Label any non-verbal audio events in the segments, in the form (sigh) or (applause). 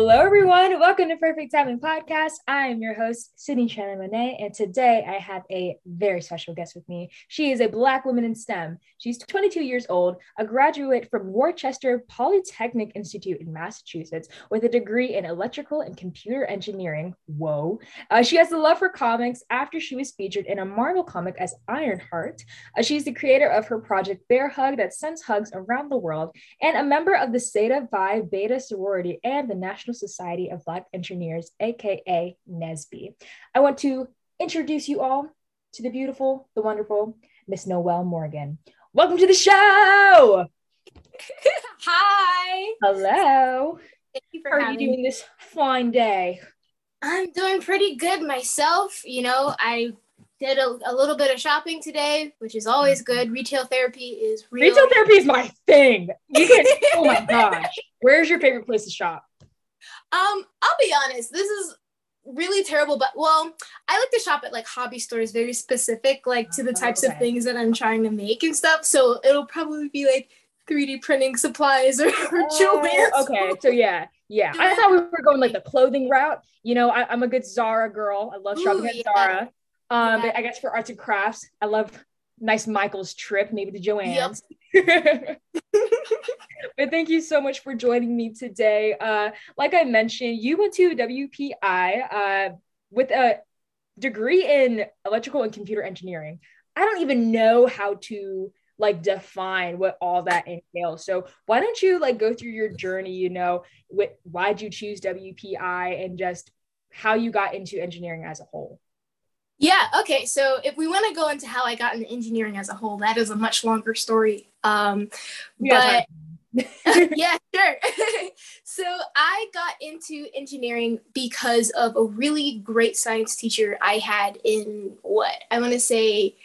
Hello, everyone. Welcome to Perfect Timing Podcast. I am your host, Sydney Shannon Monet, and today I have a very special guest with me. She is a Black woman in STEM. She's 22 years old, a graduate from Worcester Polytechnic Institute in Massachusetts with a degree in electrical and computer engineering. Whoa. Uh, she has a love for comics after she was featured in a Marvel comic as Ironheart. Uh, she's the creator of her project Bear Hug that sends hugs around the world and a member of the Zeta Phi Beta sorority and the National National Society of Black Engineers, aka NSBE. I want to introduce you all to the beautiful, the wonderful Miss Noelle Morgan. Welcome to the show. (laughs) Hi. Hello. Thank you for How are you doing this fine day? I'm doing pretty good myself. You know, I did a, a, little bit of shopping today, which is always good. Mm-hmm. Retail therapy is real. Retail therapy is my thing. You can, oh my (laughs) gosh. Where's your favorite place to shop? Um, I'll be honest, this is really terrible, but well, I like to shop at like hobby stores, very specific, like to the types okay. of things that I'm trying to make and stuff. So it'll probably be like 3D printing supplies or, or oh, Okay, so yeah, yeah. I thought we were going like the clothing route. You know, I, am a good Zara girl. I love shopping Ooh, at yeah. Zara. Um, yeah. but I guess for arts and crafts, I love nice Michael's trip, maybe the Joann's. Yep. (laughs) but thank you so much for joining me today. Uh, like I mentioned, you went to WPI uh, with a degree in electrical and computer engineering. I don't even know how to like define what all that entails. So why don't you like go through your journey? You know, with why'd you choose WPI and just how you got into engineering as a whole? Yeah, okay. So if we want to go into how I got into engineering as a whole, that is a much longer story. Um, but (laughs) yeah, sure. (laughs) so I got into engineering because of a really great science teacher I had in what I want to say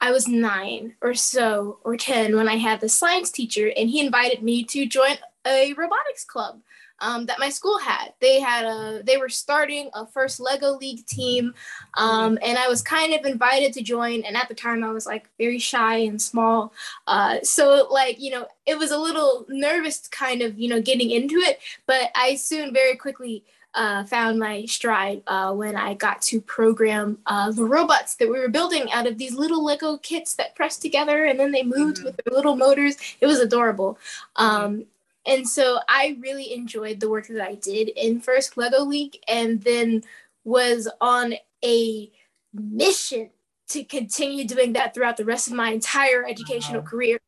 I was nine or so or 10 when I had the science teacher, and he invited me to join a robotics club um, that my school had. They had a they were starting a first Lego League team, um, and I was kind of invited to join. And at the time, I was like very shy and small, uh, so like you know it was a little nervous, kind of you know getting into it. But I soon very quickly. Uh, found my stride uh, when I got to program uh, the robots that we were building out of these little Lego kits that pressed together and then they moved mm-hmm. with their little motors. It was adorable. Um, and so I really enjoyed the work that I did in first Lego League and then was on a mission to continue doing that throughout the rest of my entire educational career.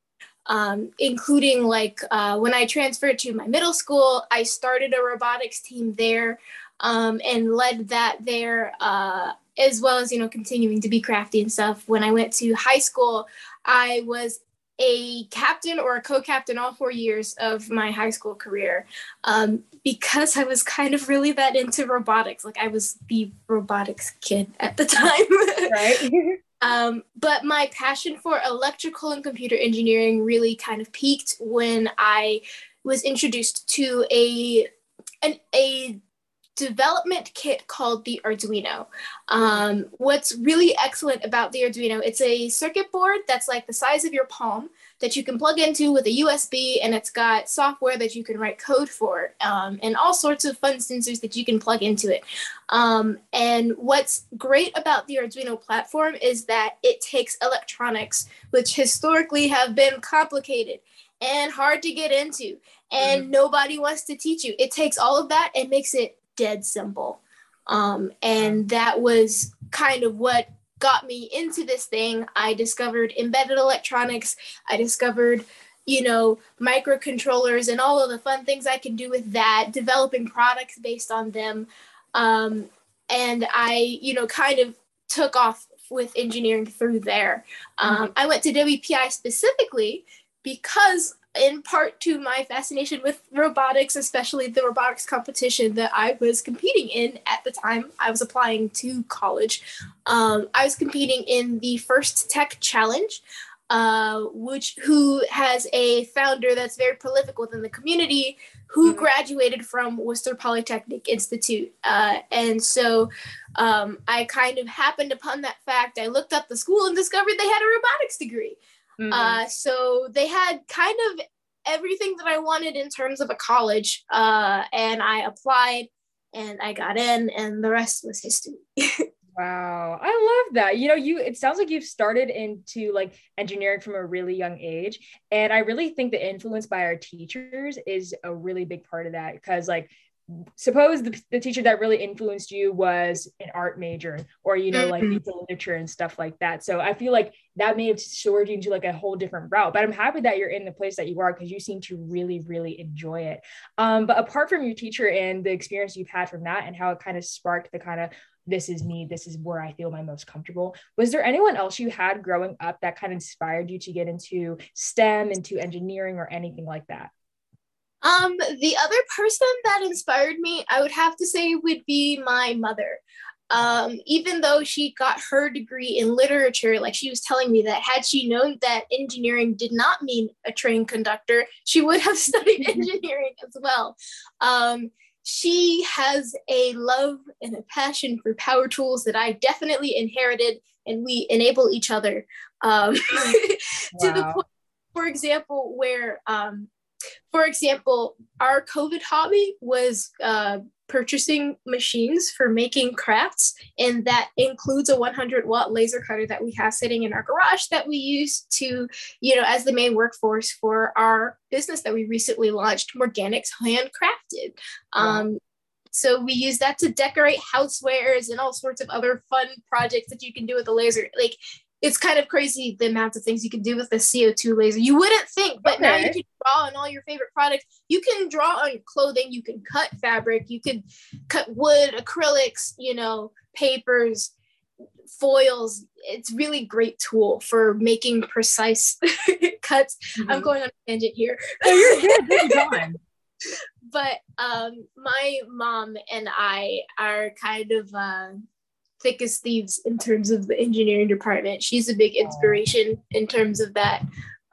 Um, including like uh, when I transferred to my middle school, I started a robotics team there um, and led that there, uh, as well as you know continuing to be crafty and stuff. When I went to high school, I was a captain or a co-captain all four years of my high school career um, because I was kind of really that into robotics. Like I was the robotics kid at the (laughs) time. right. (laughs) um, but my passion for electrical and computer engineering really kind of peaked when I was introduced to a an, a development kit called the Arduino. Um, what's really excellent about the Arduino, it's a circuit board that's like the size of your palm that you can plug into with a USB, and it's got software that you can write code for, um, and all sorts of fun sensors that you can plug into it. Um, and what's great about the Arduino platform is that it takes electronics, which historically have been complicated and hard to get into, and mm-hmm. nobody wants to teach you. It takes all of that and makes it dead simple. Um, and that was kind of what got me into this thing. I discovered embedded electronics. I discovered, you know, microcontrollers and all of the fun things I can do with that, developing products based on them. Um, and I, you know, kind of took off with engineering through there. Um, mm-hmm. I went to WPI specifically because in part to my fascination with robotics, especially the robotics competition that I was competing in at the time I was applying to college. Um, I was competing in the First Tech Challenge, uh, which who has a founder that's very prolific within the community, who mm-hmm. graduated from Worcester Polytechnic Institute, uh, and so um, I kind of happened upon that fact. I looked up the school and discovered they had a robotics degree. Mm-hmm. Uh, so they had kind of everything that I wanted in terms of a college. Uh, and I applied and I got in, and the rest was history. (laughs) Wow, I love that. You know, you it sounds like you've started into like engineering from a really young age, and I really think the influence by our teachers is a really big part of that because like suppose the, the teacher that really influenced you was an art major or you know like mm-hmm. literature and stuff like that. So i feel like that may have soared you into like a whole different route but i'm happy that you're in the place that you are because you seem to really really enjoy it. Um, but apart from your teacher and the experience you've had from that and how it kind of sparked the kind of this is me this is where i feel my most comfortable was there anyone else you had growing up that kind of inspired you to get into stem into engineering or anything like that um, the other person that inspired me, I would have to say, would be my mother. Um, even though she got her degree in literature, like she was telling me that had she known that engineering did not mean a train conductor, she would have (laughs) studied engineering as well. Um, she has a love and a passion for power tools that I definitely inherited, and we enable each other um, (laughs) to the point, for example, where um, for example, our COVID hobby was uh, purchasing machines for making crafts, and that includes a 100 watt laser cutter that we have sitting in our garage that we use to, you know, as the main workforce for our business that we recently launched, Morganics Handcrafted. Um, So we use that to decorate housewares and all sorts of other fun projects that you can do with a laser. Like it's kind of crazy the amount of things you can do with a CO2 laser. You wouldn't think, but okay. now you can draw on all your favorite products. You can draw on clothing, you can cut fabric, you can cut wood, acrylics, you know, papers, foils. It's really great tool for making precise (laughs) cuts. Mm-hmm. I'm going on a tangent here. You're good. (laughs) but um, my mom and I are kind of uh, thick as thieves in terms of the engineering department. She's a big inspiration in terms of that.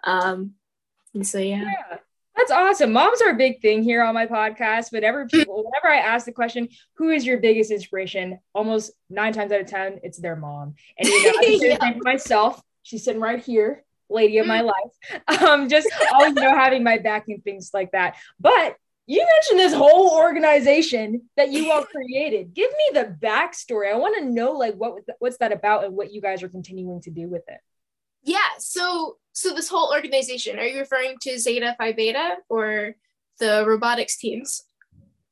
Um, and so yeah. yeah. That's awesome. Moms are a big thing here on my podcast. Whenever people, whenever I ask the question, "Who is your biggest inspiration?" Almost nine times out of ten, it's their mom. And you know, (laughs) yeah. myself, she's sitting right here, lady of my life. (laughs) Um, just always you know having my back and things like that. But you mentioned this whole organization that you all created. Give me the backstory. I want to know like what what's that about and what you guys are continuing to do with it. Yeah. So so this whole organization, are you referring to Zeta Phi Beta or the robotics teams?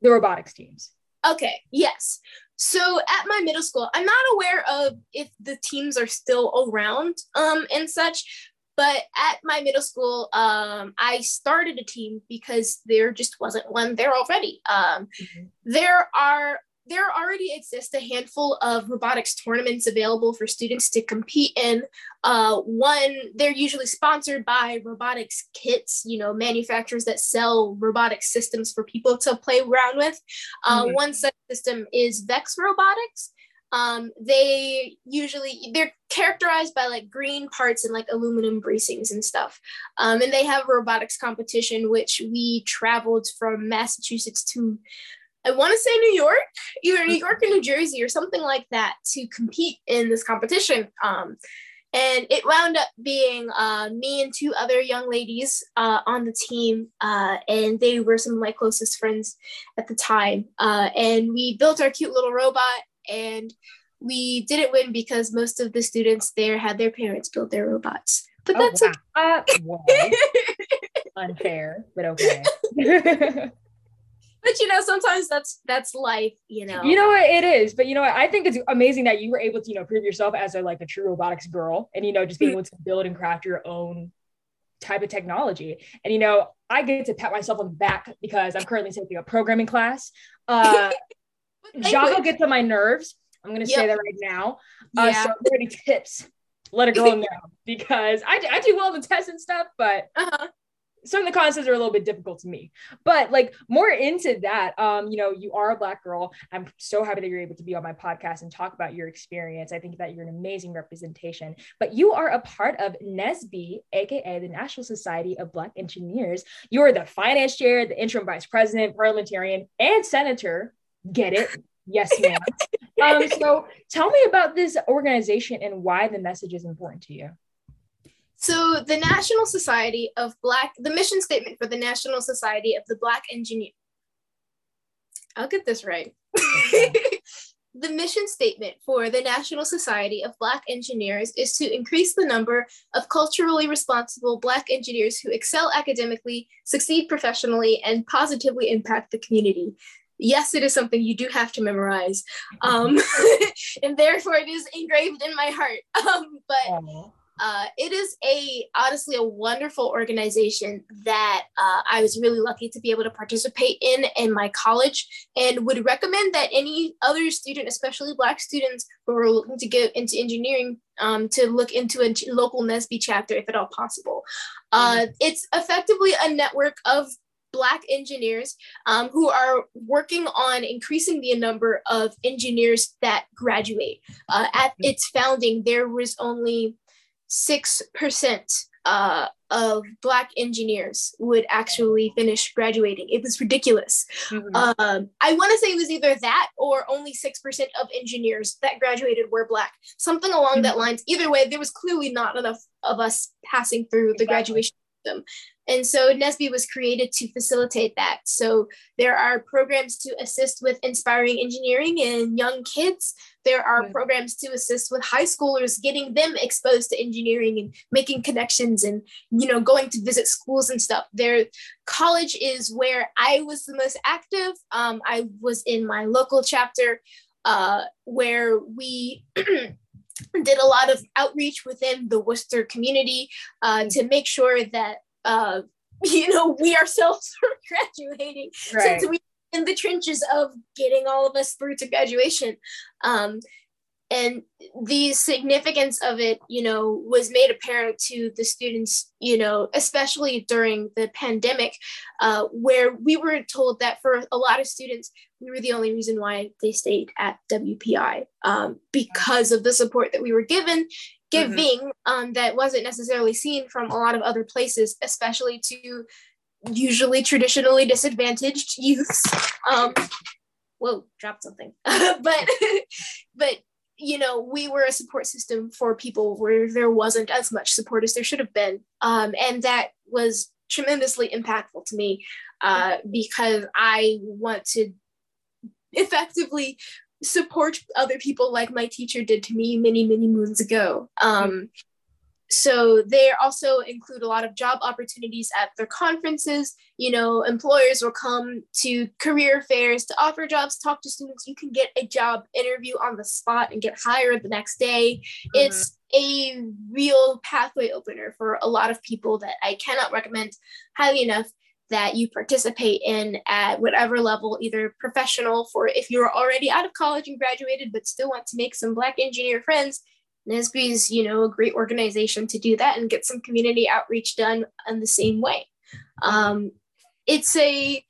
The robotics teams. Okay. Yes. So at my middle school, I'm not aware of if the teams are still around um, and such, but at my middle school, um, I started a team because there just wasn't one there already. Um, mm-hmm. There are there already exists a handful of robotics tournaments available for students to compete in. Uh, one, they're usually sponsored by robotics kits, you know, manufacturers that sell robotic systems for people to play around with. Uh, mm-hmm. One such system is Vex Robotics. Um, they usually they're characterized by like green parts and like aluminum bracings and stuff. Um, and they have a robotics competition, which we traveled from Massachusetts to I want to say New York, either New York or New Jersey or something like that, to compete in this competition. Um, and it wound up being uh, me and two other young ladies uh, on the team, uh, and they were some of my closest friends at the time. Uh, and we built our cute little robot, and we didn't win because most of the students there had their parents build their robots. But oh, that's wow. okay. (laughs) Uh, unfair, but okay. (laughs) but you know sometimes that's that's life you know you know what it is but you know what i think it's amazing that you were able to you know prove yourself as a like a true robotics girl and you know just being able to build and craft your own type of technology and you know i get to pat myself on the back because i'm currently taking a programming class uh (laughs) java gets on my nerves. I'm going to yep. say that right now. Uh, yeah. so any tips. Let a girl know because I, I do well in the tests and stuff but uh-huh. some of the concepts are a little bit difficult to me. But like more into that um you know you are a black girl. I'm so happy that you're able to be on my podcast and talk about your experience. I think that you're an amazing representation. But you are a part of NSBE aka the national society of black engineers. You're the finance chair the interim vice president parliamentarian and senator get it yes ma'am um so tell me about this organization and why the message is important to you So the National Society of Black, the mission statement for the National Society of the Black Engineer. I'll get this right. (laughs) the mission statement for the National Society of Black Engineers is to increase the number of culturally responsible Black engineers who excel academically, succeed professionally, and positively impact the community. Yes, it is something you do have to memorize, (laughs) um, (laughs) and therefore it is engraved in my heart. (laughs) Um, but uh, it is a honestly a wonderful organization that uh, I was really lucky to be able to participate in in my college, and would recommend that any other student, especially Black students who are looking to get into engineering, um, to look into a local NSBE chapter if at all possible. Uh, mm-hmm. It's effectively a network of Black engineers um, who are working on increasing the number of engineers that graduate. Uh, at mm-hmm. its founding, there was only 6% uh, of Black engineers would actually finish graduating. It was ridiculous. Mm-hmm. Um, I want to say it was either that or only 6% of engineers that graduated were Black, something along mm-hmm. that lines. Either way, there was clearly not enough of us passing through the graduation system. And so NSBE was created to facilitate that. So there are programs to assist with inspiring engineering in young kids. There are yeah. programs to assist with high schoolers, getting them exposed to engineering and making connections and, you know, going to visit schools and stuff. There, college is where I was the most active. Um, I was in my local chapter uh, where we (clears throat) did a lot of outreach within the Worcester community uh, to make sure that uh, (laughs) you know, we ourselves (laughs) are graduating right. since we in the trenches of getting all of us through to graduation. Um, and the significance of it, you know, was made apparent to the students, you know, especially during the pandemic, uh, where we were told that for a lot of students, we were the only reason why they stayed at WPI um, because of the support that we were given. Giving mm-hmm. um, that wasn't necessarily seen from a lot of other places, especially to usually traditionally disadvantaged youths. Um, whoa, dropped something. (laughs) but but you know, we were a support system for people where there wasn't as much support as there should have been, um, and that was tremendously impactful to me uh, because I want to effectively support other people like my teacher did to me many, many moons ago. Um, so they also include a lot of job opportunities at their conferences. You know, employers will come to career fairs to offer jobs, talk to students. You can get a job interview on the spot and get hired the next day. Mm-hmm. It's a real pathway opener for a lot of people that I cannot recommend highly enough that you participate in at whatever level, either professional for if you're already out of college and graduated but still want to make some Black engineer friends. NSBE is, you know, a great organization to do that and get some community outreach done in the same way. Um, it's a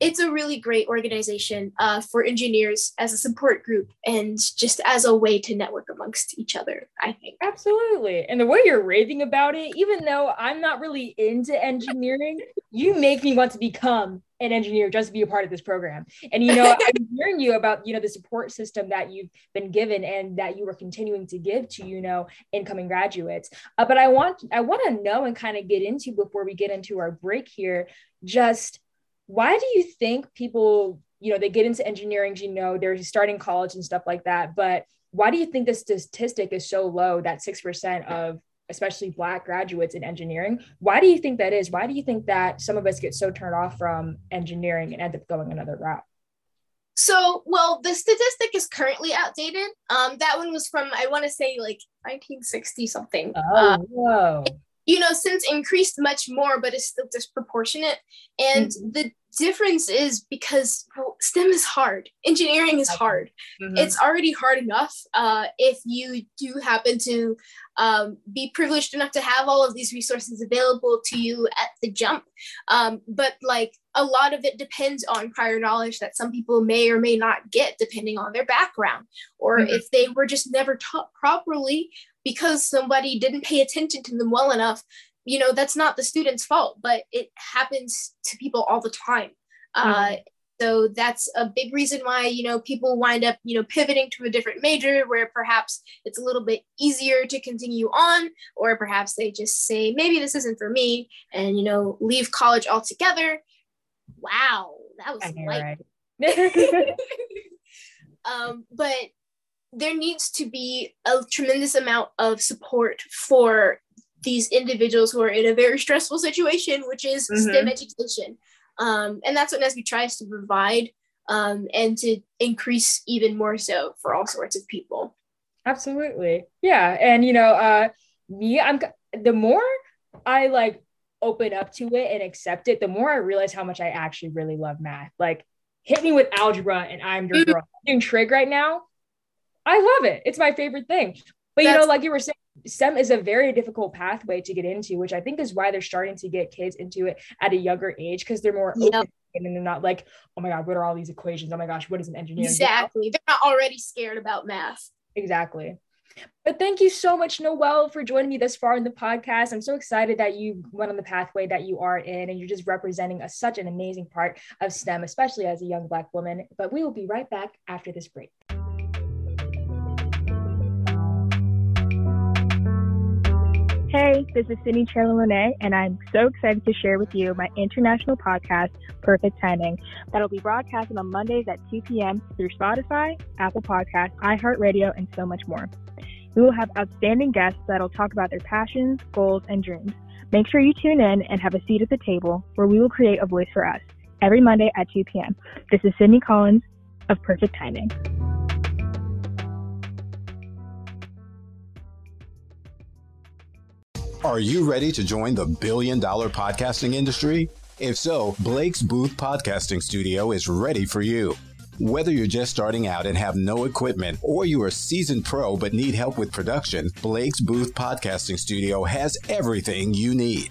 it's a really great organization uh, for engineers as a support group and just as a way to network amongst each other i think. Absolutely. And the way you're raving about it even though i'm not really into engineering (laughs) you make me want to become an engineer just to be a part of this program. And you know i'm hearing you about you know the support system that you've been given and that you are continuing to give to you know incoming graduates. Uh, but i want i want to know and kind of get into before we get into our break here just why do you think people you know they get into engineering you know they're starting college and stuff like that but why do you think the statistic is so low that 6% of especially black graduates in engineering? Why do you think that is? Why do you think that some of us get so turned off from engineering and end up going another route? So well the statistic is currently outdated. Um that one was from i want to say like 1960 something. Oh whoa you know, since increased much more, but it's still disproportionate. And mm-hmm. the difference is because well, STEM is hard. Engineering is hard. Mm-hmm. It's already hard enough uh, if you do happen to um, be privileged enough to have all of these resources available to you at the jump. Um, but like a lot of it depends on prior knowledge that some people may or may not get depending on their background or mm-hmm. if they were just never taught properly because somebody didn't pay attention to them well enough you know that's not the student's fault but it happens to people all the time uh, mm-hmm. uh, so that's a big reason why you know people wind up you know pivoting to a different major where perhaps it's a little bit easier to continue on or perhaps they just say maybe this isn't for me and you know leave college altogether wow that was light right. (laughs) (laughs) um, but there needs to be a tremendous amount of support for these individuals who are in a very stressful situation, which is mm-hmm. STEM education. Um, and that's what NSBE tries to provide um, and to increase even more so for all sorts of people. Absolutely. Yeah. And, you know, uh, me, I'm the more I like open up to it and accept it, the more I realize how much I actually really love math. Like, hit me with algebra and I'm your mm-hmm. girl. I'm doing trig right now. I love it. It's my favorite thing. But That's- you know, like you were saying, STEM is a very difficult pathway to get into, which I think is why they're starting to get kids into it at a younger age because they're more yep. open and they're not like, oh my God, what are all these equations? Oh my gosh, what is an engineer? Exactly. They're not already scared about math. Exactly. But thank you so much, Noelle, for joining me this far in the podcast. I'm so excited that you went on the pathway that you are in, and you're just representing a, such an amazing part of STEM, especially as a young Black woman. But we will be right back after this break. Hey, this is Sydney Charlotte and I'm so excited to share with you my international podcast, Perfect Timing, that'll be broadcasted on Mondays at 2 p.m. through Spotify, Apple Podcasts, iHeartRadio, and so much more. We will have outstanding guests that'll talk about their passions, goals, and dreams. Make sure you tune in and have a seat at the table where we will create a voice for us every Monday at 2 p.m. This is Sydney Collins of Perfect Timing. Are you ready to join the billion dollar podcasting industry? If so, Blake's Booth Podcasting Studio is ready for you. Whether you're just starting out and have no equipment, or you are a seasoned pro but need help with production, Blake's Booth Podcasting Studio has everything you need.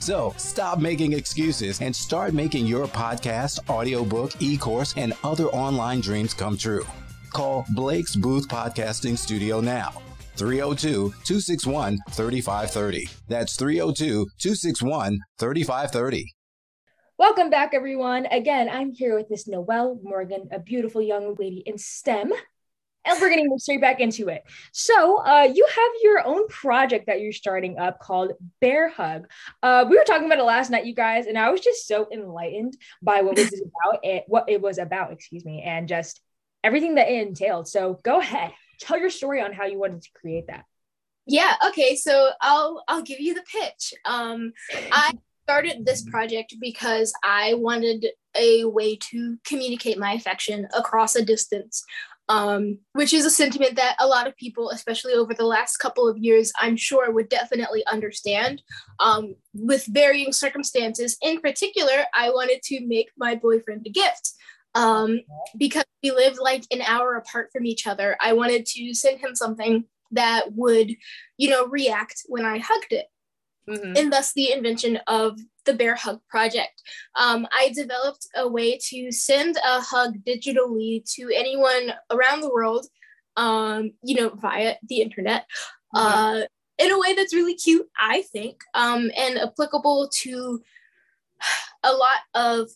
So stop making excuses and start making your podcast, audiobook, e course, and other online dreams come true. Call Blake's Booth Podcasting Studio now. 302 261 3530. That's 302 261 3530. Welcome back, everyone. Again, I'm here with Miss Noelle Morgan, a beautiful young lady in STEM and we're getting straight back into it. So, uh, you have your own project that you're starting up called Bear Hug. Uh, we were talking about it last night, you guys, and I was just so enlightened by what was (laughs) about it, what it was about, excuse me, and just everything that it entailed. So, go ahead, tell your story on how you wanted to create that. Yeah. Okay. So I'll I'll give you the pitch. Um, I started this project because I wanted a way to communicate my affection across a distance um, which is a sentiment that a lot of people, especially over the last couple of years, I'm sure would definitely understand um, with varying circumstances. In particular, I wanted to make my boyfriend a gift um, because we live like an hour apart from each other. I wanted to send him something that would, you know, react when I hugged it. Mm-hmm. And thus the invention of the Bear Hug Project. Um, I developed a way to send a hug digitally to anyone around the world, um, you know, via the internet. Mm-hmm. Uh, in a way that's really cute, I think, um, and applicable to a lot of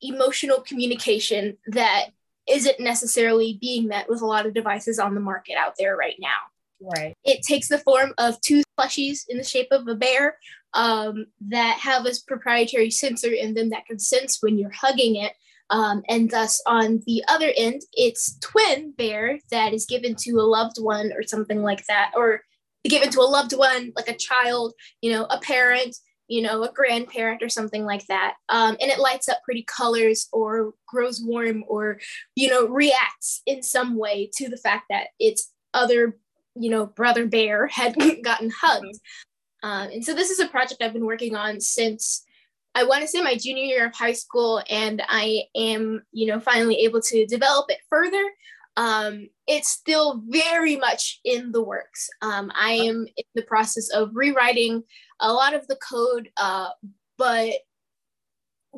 emotional communication that isn't necessarily being met with a lot of devices on the market out there right now. Right. It takes the form of two plushies in the shape of a bear um, that have a proprietary sensor in them that can sense when you're hugging it. Um, and thus, on the other end, it's twin bear that is given to a loved one or something like that, or given to a loved one, like a child, you know, a parent, you know, a grandparent or something like that. Um, and it lights up pretty colors or grows warm or, you know, reacts in some way to the fact that its other you know, brother bear had (laughs) gotten hugged. Um, and so this is a project I've been working on since I want to say my junior year of high school, and I am, you know, finally able to develop it further. Um, it's still very much in the works. Um, I am in the process of rewriting a lot of the code, uh, but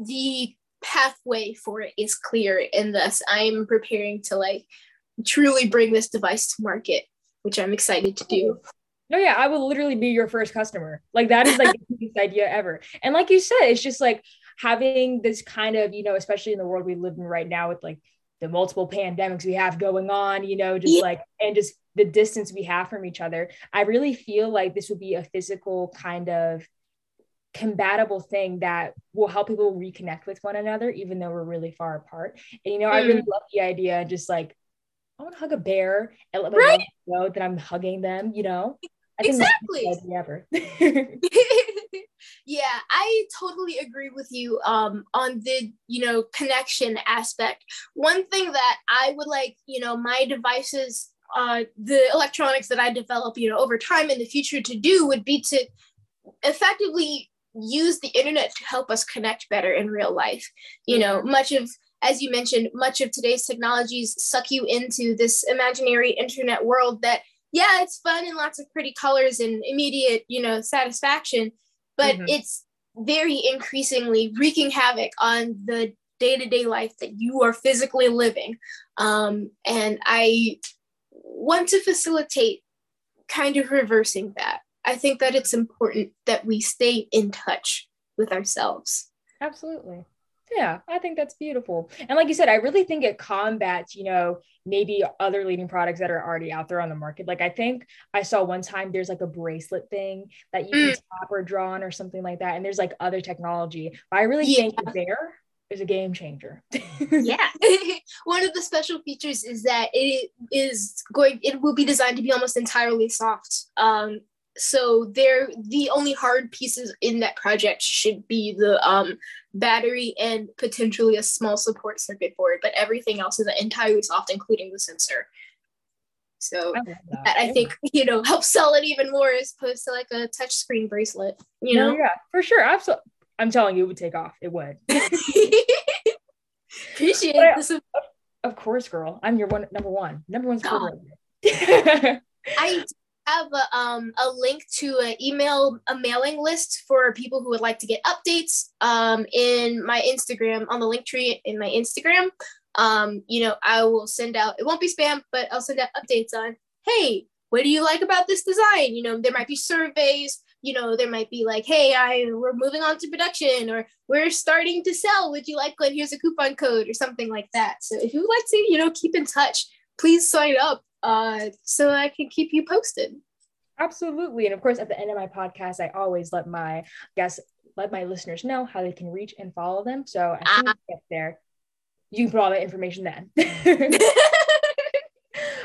the pathway for it is clear, and thus I'm preparing to like truly bring this device to market, which I'm excited to do. No, yeah, I will literally be your first customer. Like that is like the (laughs) biggest idea ever. And like you said, it's just like having this kind of, you know, especially in the world we live in right now with like the multiple pandemics we have going on, you know, just yeah. like and just the distance we have from each other. I really feel like this would be a physical kind of compatible thing that will help people reconnect with one another, even though we're really far apart. And you know, mm. I really mm. love the idea just like I want to hug a bear and let my right? know that I'm hugging them, you know? I think exactly. that's ever. (laughs) yeah, I totally agree with you um, on the you know connection aspect. One thing that I would like, you know, my devices, uh, the electronics that I develop, you know, over time in the future to do would be to effectively use the internet to help us connect better in real life. You know, mm-hmm. much of as you mentioned, much of today's technologies suck you into this imaginary internet world that yeah, it's fun and lots of pretty colors and immediate, you know, satisfaction, but mm-hmm. it's very increasingly wreaking havoc on the day-to-day life that you are physically living. Um, and I want to facilitate kind of reversing that. I think that it's important that we stay in touch with ourselves. Absolutely. Yeah, I think that's beautiful. And like you said, I really think it combats, you know, maybe other leading products that are already out there on the market. Like I think I saw one time there's like a bracelet thing that you can mm. tap or draw on or something like that. And there's like other technology. But I really yeah. think there is a game changer. yeah. (laughs) (laughs) One of the special features is that it is going it will be designed to be almost entirely soft. Um so they're the only hard pieces in that project should be the um, battery and potentially a small support circuit board but everything else is entirely soft including the sensor. So I that. that I think (laughs) you know helps sell it even more as opposed to like a touch screen bracelet you know? yeah for sure absolutely I'm telling you it would take off it would. (laughs) Appreciate I, this of course girl I'm your one number one number one supporter (laughs) I have a, um, a link to an email a mailing list for people who would like to get updates um, in my Instagram on the link tree in my Instagram. Um, you know, I will send out it won't be spam, but I'll send out updates on hey, what do you like about this design? You know, there might be surveys. You know, there might be like, hey, I we're moving on to production, or we're starting to sell. Would you like one? Here's a coupon code, or something like that. So if you would like to, you know, keep in touch, please sign up uh, so I can keep you posted. Absolutely. And of course, at the end of my podcast, I always let my guests, let my listeners know how they can reach and follow them. So as soon as you get there, you can put all that information then. (laughs) (laughs)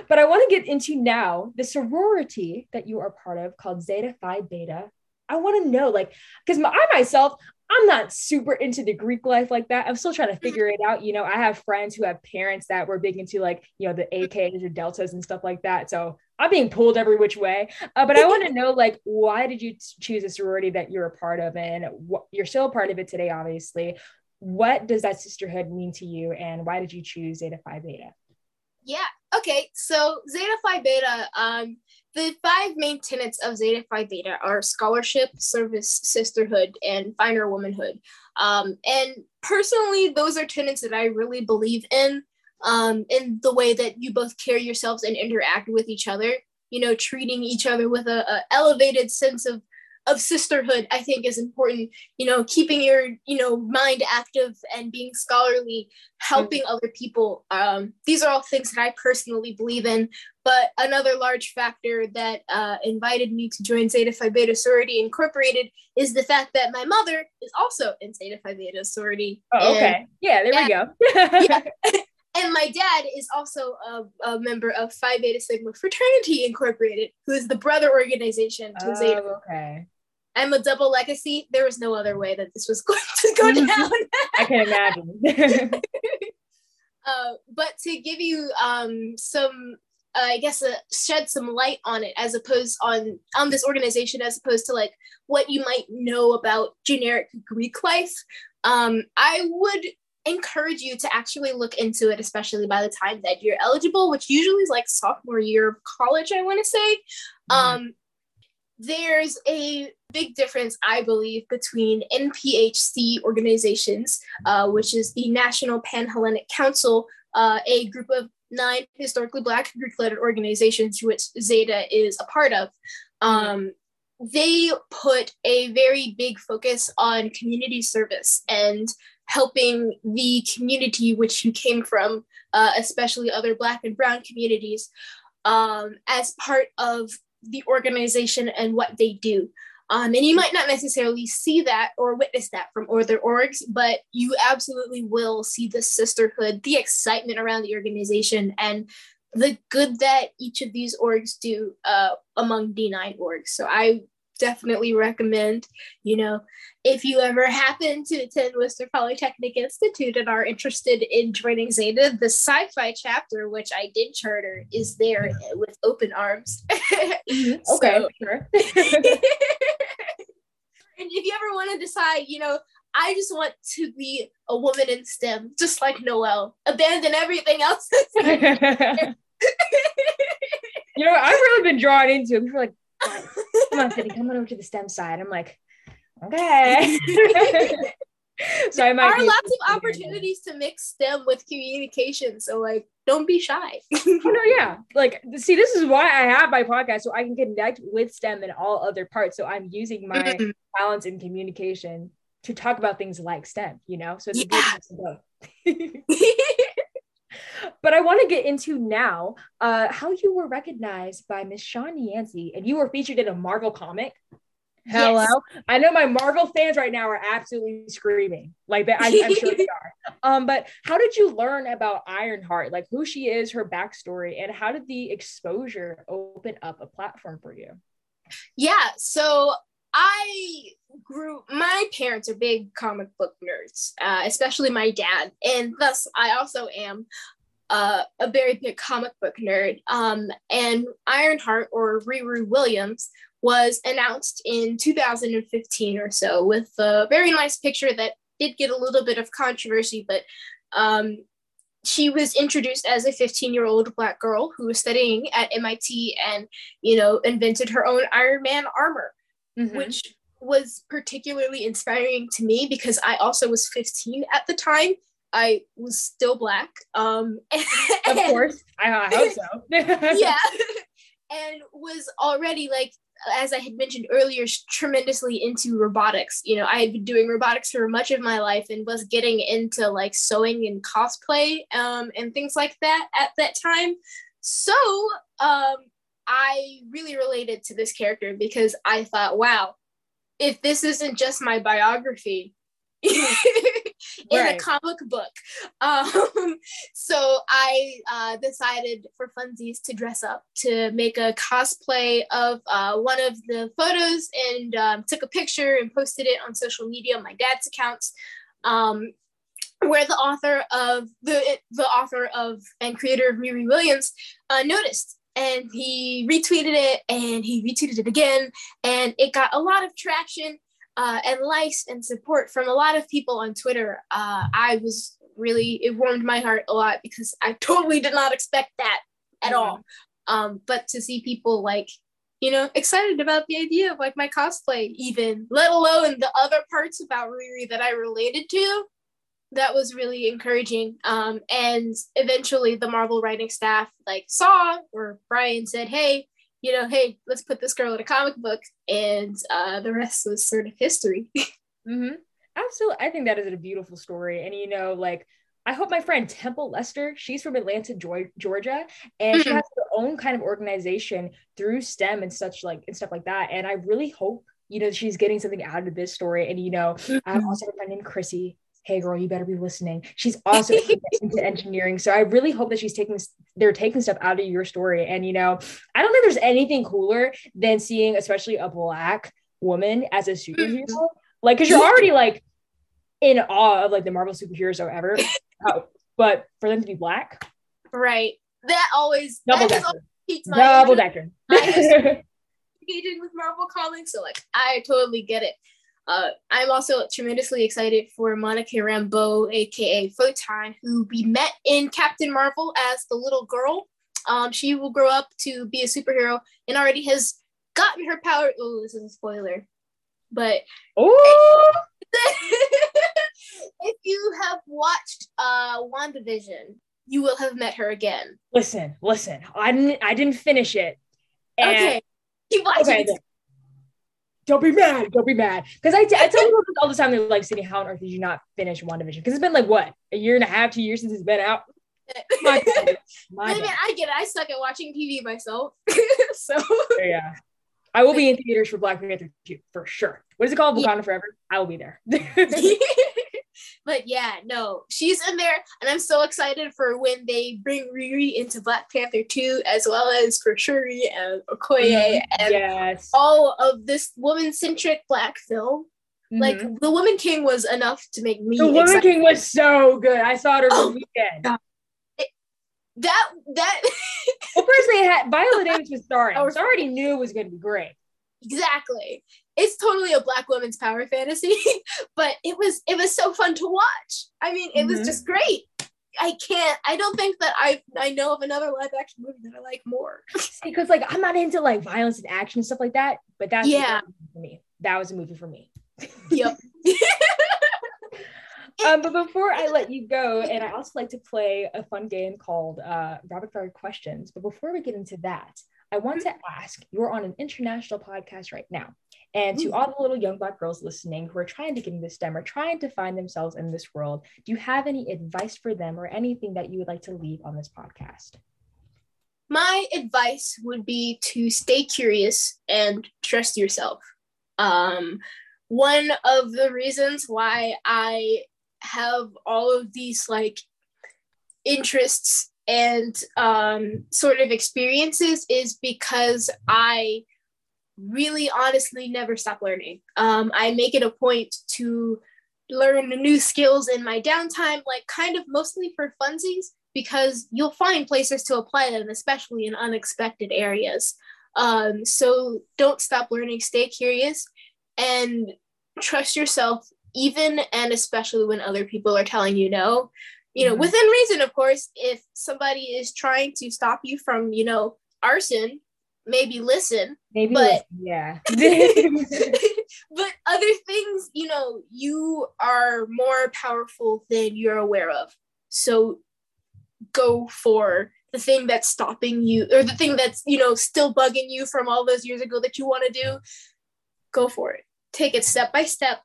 but I want to get into now the sorority that you are part of called Zeta Phi Beta. I want to know, like, because I myself, I'm not super into the Greek life like that. I'm still trying to figure it out. You know, I have friends who have parents that were big into like, you know, the AKs or deltas and stuff like that. So I'm being pulled every which way. Uh, but I want to know, like, why did you choose a sorority that you're a part of, and what, you're still a part of it today, obviously. What does that sisterhood mean to you, and why did you choose Zeta Phi Beta? Yeah. Okay. So Zeta Phi Beta. Um, the five main tenets of Zeta Phi Beta are scholarship, service, sisterhood, and finer womanhood. Um, and personally, those are tenets that I really believe in, um, in the way that you both carry yourselves and interact with each other. You know, treating each other with a, a elevated sense of of sisterhood i think is important. You know keeping your you know mind active and being scholarly helping mm-hmm. other people. Um, these are all things that i personally believe in. But another large factor that uh, invited me to join zeta phi beta sorority incorporated is the fact that my mother is also in zeta phi beta sorority. Oh, okay. Yeah there we go. (laughs) yeah. And my dad is also a, a, member of Phi Beta Sigma Fraternity Incorporated, who is the brother organization to oh, Zeta. Okay. I'm a double legacy. There was no other way that this was (laughs) going to go (laughs) down. I can imagine. (laughs) uh, but to give you um, some uh, I guess uh, shed some light on it as opposed on on this organization as opposed to like what you might know about generic Greek life. Um, I would encourage you to actually look into it, especially by the time that you're eligible, which usually is like sophomore year of college, I want to say. Mm-hmm. Um, there's a big difference, I believe, between NPHC organizations, uh, which is the National Panhellenic Council, uh, a group of nine historically Black Greek lettered organizations, which Zeta is a part of. Um, they put a very big focus on community service and helping the community which you came from, uh, especially other Black and Brown communities, um, as part of the organization and what they do. Um, and you might not necessarily see that or witness that from other orgs, but you absolutely will see the sisterhood, the excitement around the organization, and the good that each of these orgs do uh, among D9 orgs. So I definitely recommend, you know, if you ever happen to attend Worcester Polytechnic Institute and are interested in joining Zeta, the Psi Phi chapter, which I did charter, is there with open arms. (laughs) mm-hmm. Okay, sure. (laughs) and if you ever want to decide, you know, I just want to be a woman in STEM, just like Noelle. Abandon everything else. (laughs) you know, I've really been drawn into it. Like, come on, Cindy, come on over to the STEM side. I'm like, okay. (laughs) so I might there are lots of opportunities to mix STEM with communication. So like, don't be shy. (laughs) oh, no, yeah. Like, see, this is why I have my podcast so I can connect with STEM and all other parts. So I'm using my mm-hmm. talents in communication to talk about things like STEM. You know, so it's yeah. a (laughs) good but I want to get into now uh, how you were recognized by Miss Shawnee Yancey and you were featured in a Marvel comic. Hello. Yes. I know my Marvel fans right now are absolutely screaming. Like that, I, am sure they (laughs) are. Um, but how did you learn about Ironheart? Like who she is, her backstory, and how did the exposure open up a platform for you? Yeah. So I grew. My parents are big comic book nerds, uh, especially my dad, and thus I also am uh, a very big comic book nerd. Um, and Ironheart or Riri Williams was announced in 2015 or so with a very nice picture that did get a little bit of controversy, but um, she was introduced as a 15 year old black girl who was studying at MIT and, you know, invented her own Iron Man armor, mm-hmm. which was particularly inspiring to me because I also was 15 at the time I was still black. Um, (laughs) of course, I, I hope so. (laughs) yeah, (laughs) and was already like, as I had mentioned earlier, tremendously into robotics. You know, I had been doing robotics for much of my life and was getting into like sewing and cosplay um, and things like that at that time. So um, I really related to this character because I thought, wow, if this isn't just my biography, (laughs) in right. a comic book. (laughs) Um, so I uh, decided for funsies to dress up to make a cosplay of uh, one of the photos and um, took a picture and posted it on social media, on my dad's accounts. Um, where the author of the the author of and creator of Riri Williams uh, noticed and he retweeted it and he retweeted it again and it got a lot of traction uh, and likes and support from a lot of people on Twitter. Uh, I was really, it warmed my heart a lot because I (laughs) totally did not expect that at all. Um, but to see people like, you know, excited about the idea of like my cosplay, even, let alone the other parts about Riri that I related to, that was really encouraging. Um, and eventually the Marvel writing staff like saw or Brian said, hey, you know, hey, let's put this girl in a comic book, and uh, the rest was sort of history. (laughs) mm-hmm. Absolutely, I think that is a beautiful story, and you know, like I hope my friend Temple Lester, she's from Atlanta, Georgia, and mm-hmm. she has her own kind of organization through STEM and such like and stuff like that. And I really hope you know she's getting something out of this story. And you know, (laughs) mm-hmm. I also have also a friend named Chrissy hey girl you better be listening she's also into (laughs) engineering so i really hope that she's taking they're taking stuff out of your story and you know i don't think there's anything cooler than seeing especially a black woman as a superhero mm-hmm. like because you're already like in awe of like the marvel superheroes or ever (laughs) oh, but for them to be black right that always double that decker. Double decker. (laughs) engaging with Marvel comics, so like I totally get it. Uh, I'm also tremendously excited for Monica Rambeau, aka Photon, who we met in Captain Marvel as the little girl. Um, she will grow up to be a superhero and already has gotten her power. Oh, this is a spoiler, but (laughs) if you have watched uh WandaVision, you will have met her again. Listen, listen. I didn't I didn't finish it. And okay. Keep watching. Okay, don't be mad. Don't be mad. Because I, t- I tell (laughs) people all the time, they're like, Sydney, how on earth did you not finish WandaVision? Because it's been like, what, a year and a half, two years since it's been out? My (laughs) My I mean, I get it. I suck at watching TV myself. (laughs) so, oh, yeah. I will be in theaters for Black Panther 2 for sure. What is it called? Wakanda yeah. Forever? I will be there. But yeah, no, she's in there, and I'm so excited for when they bring Riri into Black Panther 2, as well as for Shuri and Okoye mm-hmm. and yes. all of this woman centric Black film. Mm-hmm. Like the Woman King was enough to make me. The Woman excited. King was so good. I saw it over oh, the weekend. It, that that. (laughs) well, first they had Viola (laughs) Davis was starring, I already knew it was going to be great. Exactly. It's totally a black woman's power fantasy, (laughs) but it was it was so fun to watch. I mean, it mm-hmm. was just great. I can't. I don't think that I I know of another live action movie that I like more. (laughs) because like I'm not into like violence and action and stuff like that. But that's yeah for me. That was a movie for me. (laughs) Yep. um, but before I let you go, and I also like to play a fun game called uh, Rapid Fire Questions. But before we get into that, I want to ask you're on an international podcast right now. And to all the little young Black girls listening who are trying to get into STEM or trying to find themselves in this world, do you have any advice for them or anything that you would like to leave on this podcast? My advice would be to stay curious and trust yourself. Um, one of the reasons why I have all of these like interests and um, sort of experiences is because I really honestly never stop learning. Um, I make it a point to learn new skills in my downtime, like kind of mostly for funsies, because you'll find places to apply them, especially in unexpected areas. Um, so don't stop learning, stay curious, and trust yourself, even and especially when other people are telling you no you know, mm-hmm. within reason, of course, if somebody is trying to stop you from, you know, arson, maybe listen. Maybe, but listen, yeah. (laughs) (laughs) but other things, you know, you are more powerful than you're aware of. So go for the thing that's stopping you or the thing that's, you know, still bugging you from all those years ago that you want to do. Go for it. Take it step by step,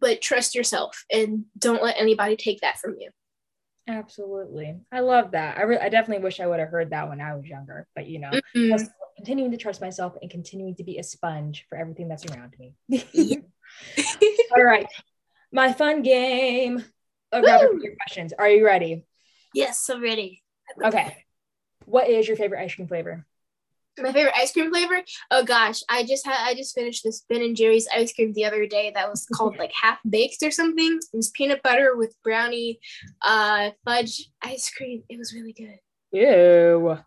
but trust yourself and don't let anybody take that from you. Absolutely. I love that. I, re- I definitely wish I would have heard that when I was younger, but you know, mm-hmm. Continuing to trust myself and continuing to be a sponge for everything that's around me. (laughs) (laughs) All right. My fun game of rapid fire questions. Are you ready? Yes, I'm ready. Okay. What is your favorite ice cream flavor? my favorite ice cream flavor oh gosh i just had i just finished this ben and jerry's ice cream the other day that was called (laughs) like half baked or something it was peanut butter with brownie uh fudge ice cream it was really good ew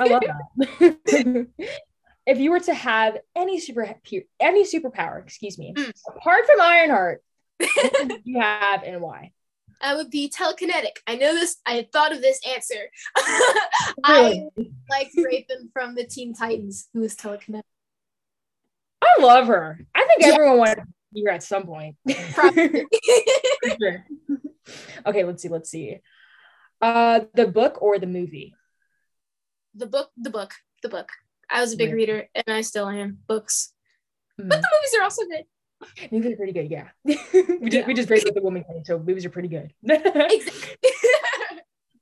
i love (laughs) that (laughs) if you were to have any super any superpower excuse me mm. apart from ironheart what (laughs) you have and why I would be telekinetic. I know this. I thought of this answer. I like Raven from the Teen Titans, who is telekinetic. I love her. I think yeah. everyone wanted to be her at some point. Probably. sure. Okay, let's see. Let's see. Uh, the book or the movie? The book. The book. The book. I was a big reader, and I still am. Books, mm. but the movies are also good. Movies are pretty good, yeah. (laughs) we just yeah. we just break with the woman thing, so movies are pretty good. (laughs)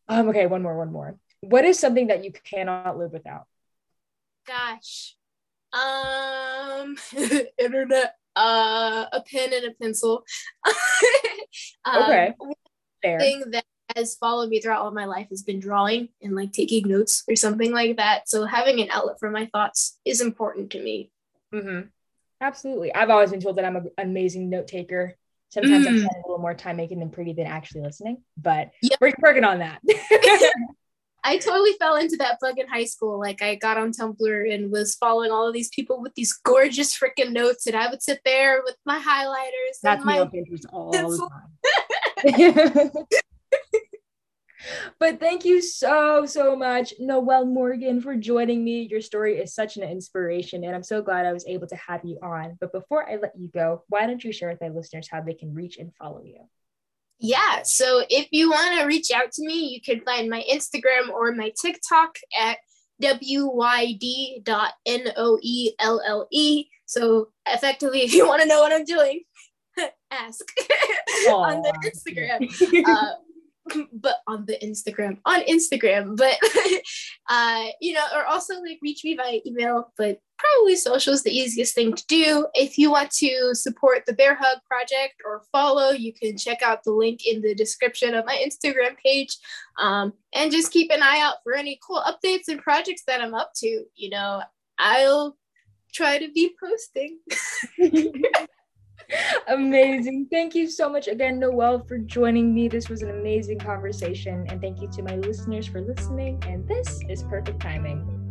um, okay, one more, one more. What is something that you cannot live without? Gosh. Um (laughs) internet, uh a pen and a pencil. um, okay. Fair. Thing that has followed me throughout all my life has been drawing and like taking notes or something like that. So having an outlet for my thoughts is important to me. Mm-hmm. Absolutely. I've always been told that I'm an amazing note taker. Sometimes mm. I spend a little more time making them pretty than actually listening, but yep. we're working on that. (laughs) (laughs) I totally fell into that bug in high school. Like I got on Tumblr and was following all of these people with these gorgeous freaking notes, and I would sit there with my highlighters. That's and my me all the time. (laughs) but thank you so so much, Noelle Morgan, for joining me. Your story is such an inspiration, and I'm so glad I was able to have you on. But before I let you go, why don't you share with my listeners how they can reach and follow you? Yeah. So if you want to reach out to me, you can find my Instagram or my TikTok at wyd.noelle. So effectively, (laughs) if you want to know what I'm doing, (laughs) ask (laughs) on the Instagram. Uh, (laughs) but on the Instagram, on Instagram, but (laughs) uh, you know, or also like reach me via email, but probably social is the easiest thing to do. If you want to support the Bear Hug Project or follow, you can check out the link in the description of my Instagram page. Um, and just keep an eye out for any cool updates and projects that I'm up to. You know, I'll try to be posting. (laughs) amazing. Thank you so much again, Noelle, for joining me. This was an amazing conversation. And thank you to my listeners for listening. And this is perfect timing.